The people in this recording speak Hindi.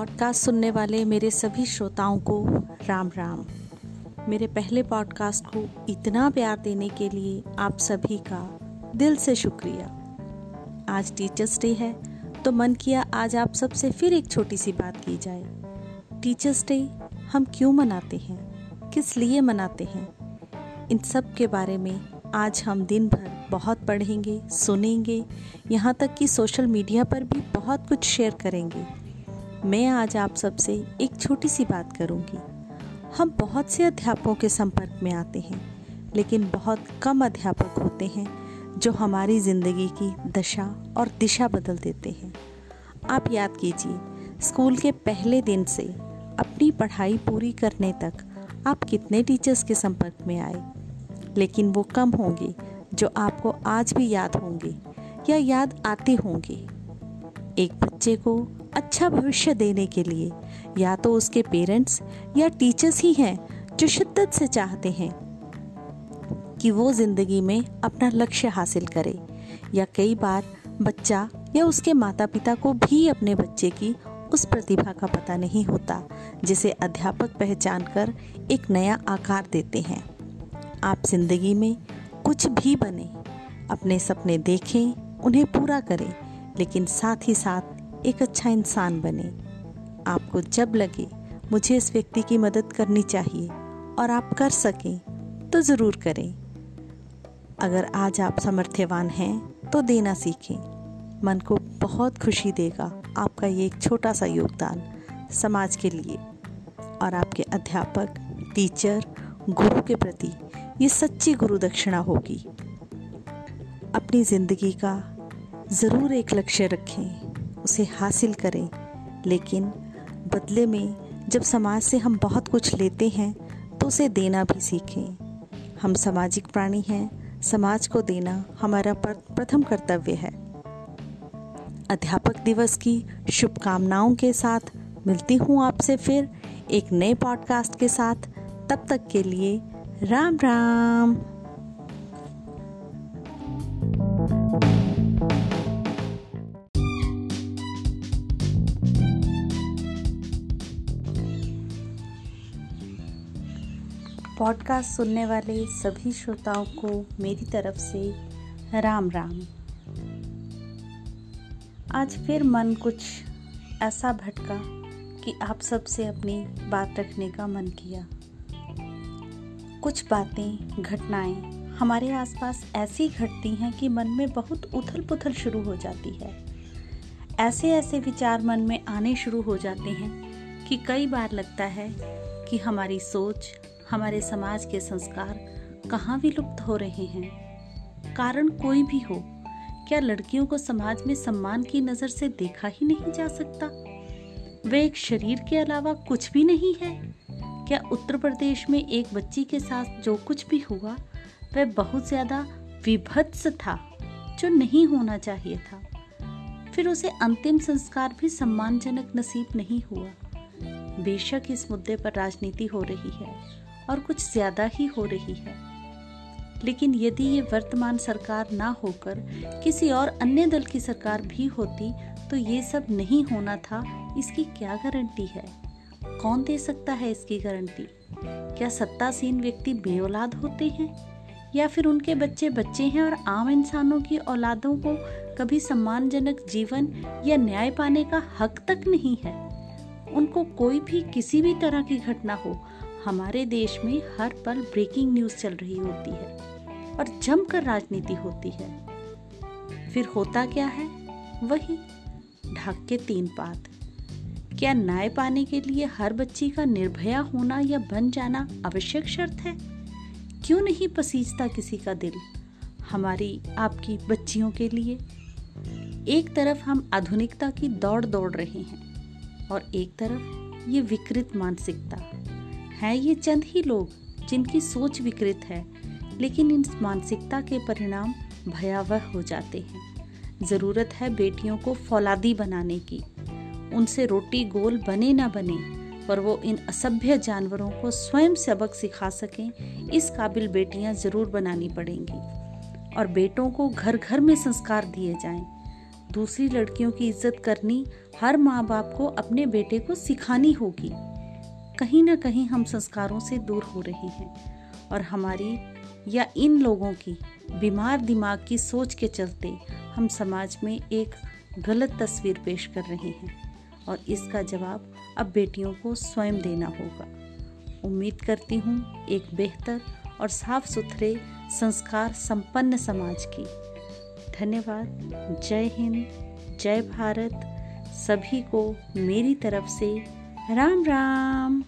पॉडकास्ट सुनने वाले मेरे सभी श्रोताओं को राम राम। मेरे पहले पॉडकास्ट को इतना प्यार देने के लिए आप सभी का दिल से शुक्रिया। आज टीचर्स डे है तो मन किया आज आप सबसे फिर एक छोटी सी बात की जाए। टीचर्स डे हम क्यों मनाते हैं? किस लिए मनाते हैं? इन सब के बारे में आज हम दिन भर बहुत पढ़ेंगे, सुनेंगे, यहाँ तक कि सोशल मीडिया पर भी बहुत कुछ शेयर करेंगे। मैं आज आप सबसे एक छोटी सी बात करूँगी। हम बहुत से अध्यापकों के संपर्क में आते हैं, लेकिन बहुत कम अध्यापक होते हैं जो हमारी ज़िंदगी की दशा और दिशा बदल देते हैं। आप याद कीजिए, स्कूल के पहले दिन से अपनी पढ़ाई पूरी करने तक आप कितने टीचर्स के संपर्क में आए? लेकिन वो कम होंगे जो आपको आज भी याद होंगे या याद आते होंगे। एक बच्चे को अच्छा भविष्य देने के लिए। या तो उसके पेरेंट्स या टीचर्स ही हैं जो शिद्दत से चाहते हैं कि वो ज़िंदगी में अपना लक्ष्य हासिल करे। या कई बार बच्चा या उसके माता पिता को भी अपने बच्चे की उस प्रतिभा का पता नहीं होता, जिसे अध्यापक पहचान कर एक नया आकार देते हैं। आप ज़िंदगी में कुछ भी बने, अपने सपने देखें, उन्हें पूरा करें, लेकिन साथ ही साथ एक अच्छा इंसान बने। आपको जब लगे, मुझे इस व्यक्ति की मदद करनी चाहिए और आप कर सकें तो ज़रूर करें। अगर आज आप समर्थ्यवान हैं तो देना सीखें। मन को बहुत खुशी देगा आपका ये एक छोटा सा योगदान समाज के लिए। और आपके अध्यापक, टीचर, गुरु के प्रति ये सच्ची गुरु दक्षिणा होगी। अपनी ज़िंदगी का ज़रूर एक लक्ष्य रखें। उसे हासिल करें। लेकिन बदले में जब समाज से हम बहुत कुछ लेते हैं तो उसे देना भी सीखें। हम सामाजिक प्राणी हैं, समाज को देना हमारा प्रथम कर्तव्य है। अध्यापक दिवस की शुभकामनाओं के साथ मिलती हूँ आपसे फिर एक नए पॉडकास्ट के साथ। तब तक के लिए राम राम। पॉडकास्ट सुनने वाले सभी श्रोताओं को मेरी तरफ़ से राम राम। आज फिर मन कुछ ऐसा भटका कि आप सबसे अपनी बात रखने का मन किया। कुछ बातें, घटनाएँ हमारे आसपास ऐसी घटती हैं कि मन में बहुत उथल पुथल शुरू हो जाती है। ऐसे ऐसे विचार मन में आने शुरू हो जाते हैं कि कई बार लगता है कि हमारी सोच हमारे समाज के संस्कार कहाँ विलुप्त हो रहे हैं? कारण कोई भी हो, क्या लड़कियों को समाज में सम्मान की नज़र से देखा ही नहीं जा सकता? वे एक शरीर के अलावा कुछ भी नहीं है? क्या उत्तर प्रदेश में एक बच्ची के साथ जो कुछ भी हुआ, वह बहुत ज़्यादा विभत्स था जो नहीं होना चाहिए था? फिर उसे अंतिम संस्कार भी सम्मानजनक नसीब नहीं हुआ। बेशक इस मुद्दे पर राजनीति हो रही है। और कुछ ज़्यादा ही हो रही है। लेकिन यदि ये वर्तमान सरकार ना होकर किसी और अन्य दल की सरकार भी होती तो ये सब नहीं होना था, इसकी क्या गारंटी है? कौन दे सकता है इसकी गारंटी? क्या सत्तासीन व्यक्ति बेऔलाद होते हैं? या फिर उनके बच्चे बच्चे हैं और आम इंसानों की औलादों को कभी सम्मानजनक जीवन या न्याय पाने का हक तक नहीं है? उनको कोई भी किसी भी तरह की घटना हो हमारे देश में हर पल ब्रेकिंग न्यूज़ चल रही होती है और जमकर राजनीति होती है। फिर होता क्या है? वही ढक के तीन पात। क्या न्याय पाने के लिए हर बच्ची का निर्भया होना या बन जाना आवश्यक शर्त है? क्यों नहीं पसीजता किसी का दिल हमारी आपकी बच्चियों के लिए? एक तरफ़ हम आधुनिकता की दौड़ दौड़ रहे हैं और एक तरफ़ ये विकृत मानसिकता। है ये चंद ही लोग जिनकी सोच विकृत है, लेकिन इन मानसिकता के परिणाम भयावह हो जाते हैं। ज़रूरत है बेटियों को फौलादी बनाने की। उनसे रोटी गोल बने ना बने, पर वो इन असभ्य जानवरों को स्वयं सबक सिखा सकें, इस काबिल बेटियाँ ज़रूर बनानी पड़ेंगी। और बेटों को घर घर में संस्कार दिए जाएँ। दूसरी लड़कियों की इज़्ज़त करनी हर माँ बाप को अपने बेटे को सिखानी होगी। कहीं ना कहीं हम संस्कारों से दूर हो रहे हैं और हमारी या इन लोगों की बीमार दिमाग की सोच के चलते हम समाज में एक गलत तस्वीर पेश कर रहे हैं और इसका जवाब अब बेटियों को स्वयं देना होगा। उम्मीद करती हूँ एक बेहतर और साफ़ सुथरे संस्कार संपन्न समाज की। धन्यवाद। जय हिंद। जय भारत। सभी को मेरी तरफ़ से राम राम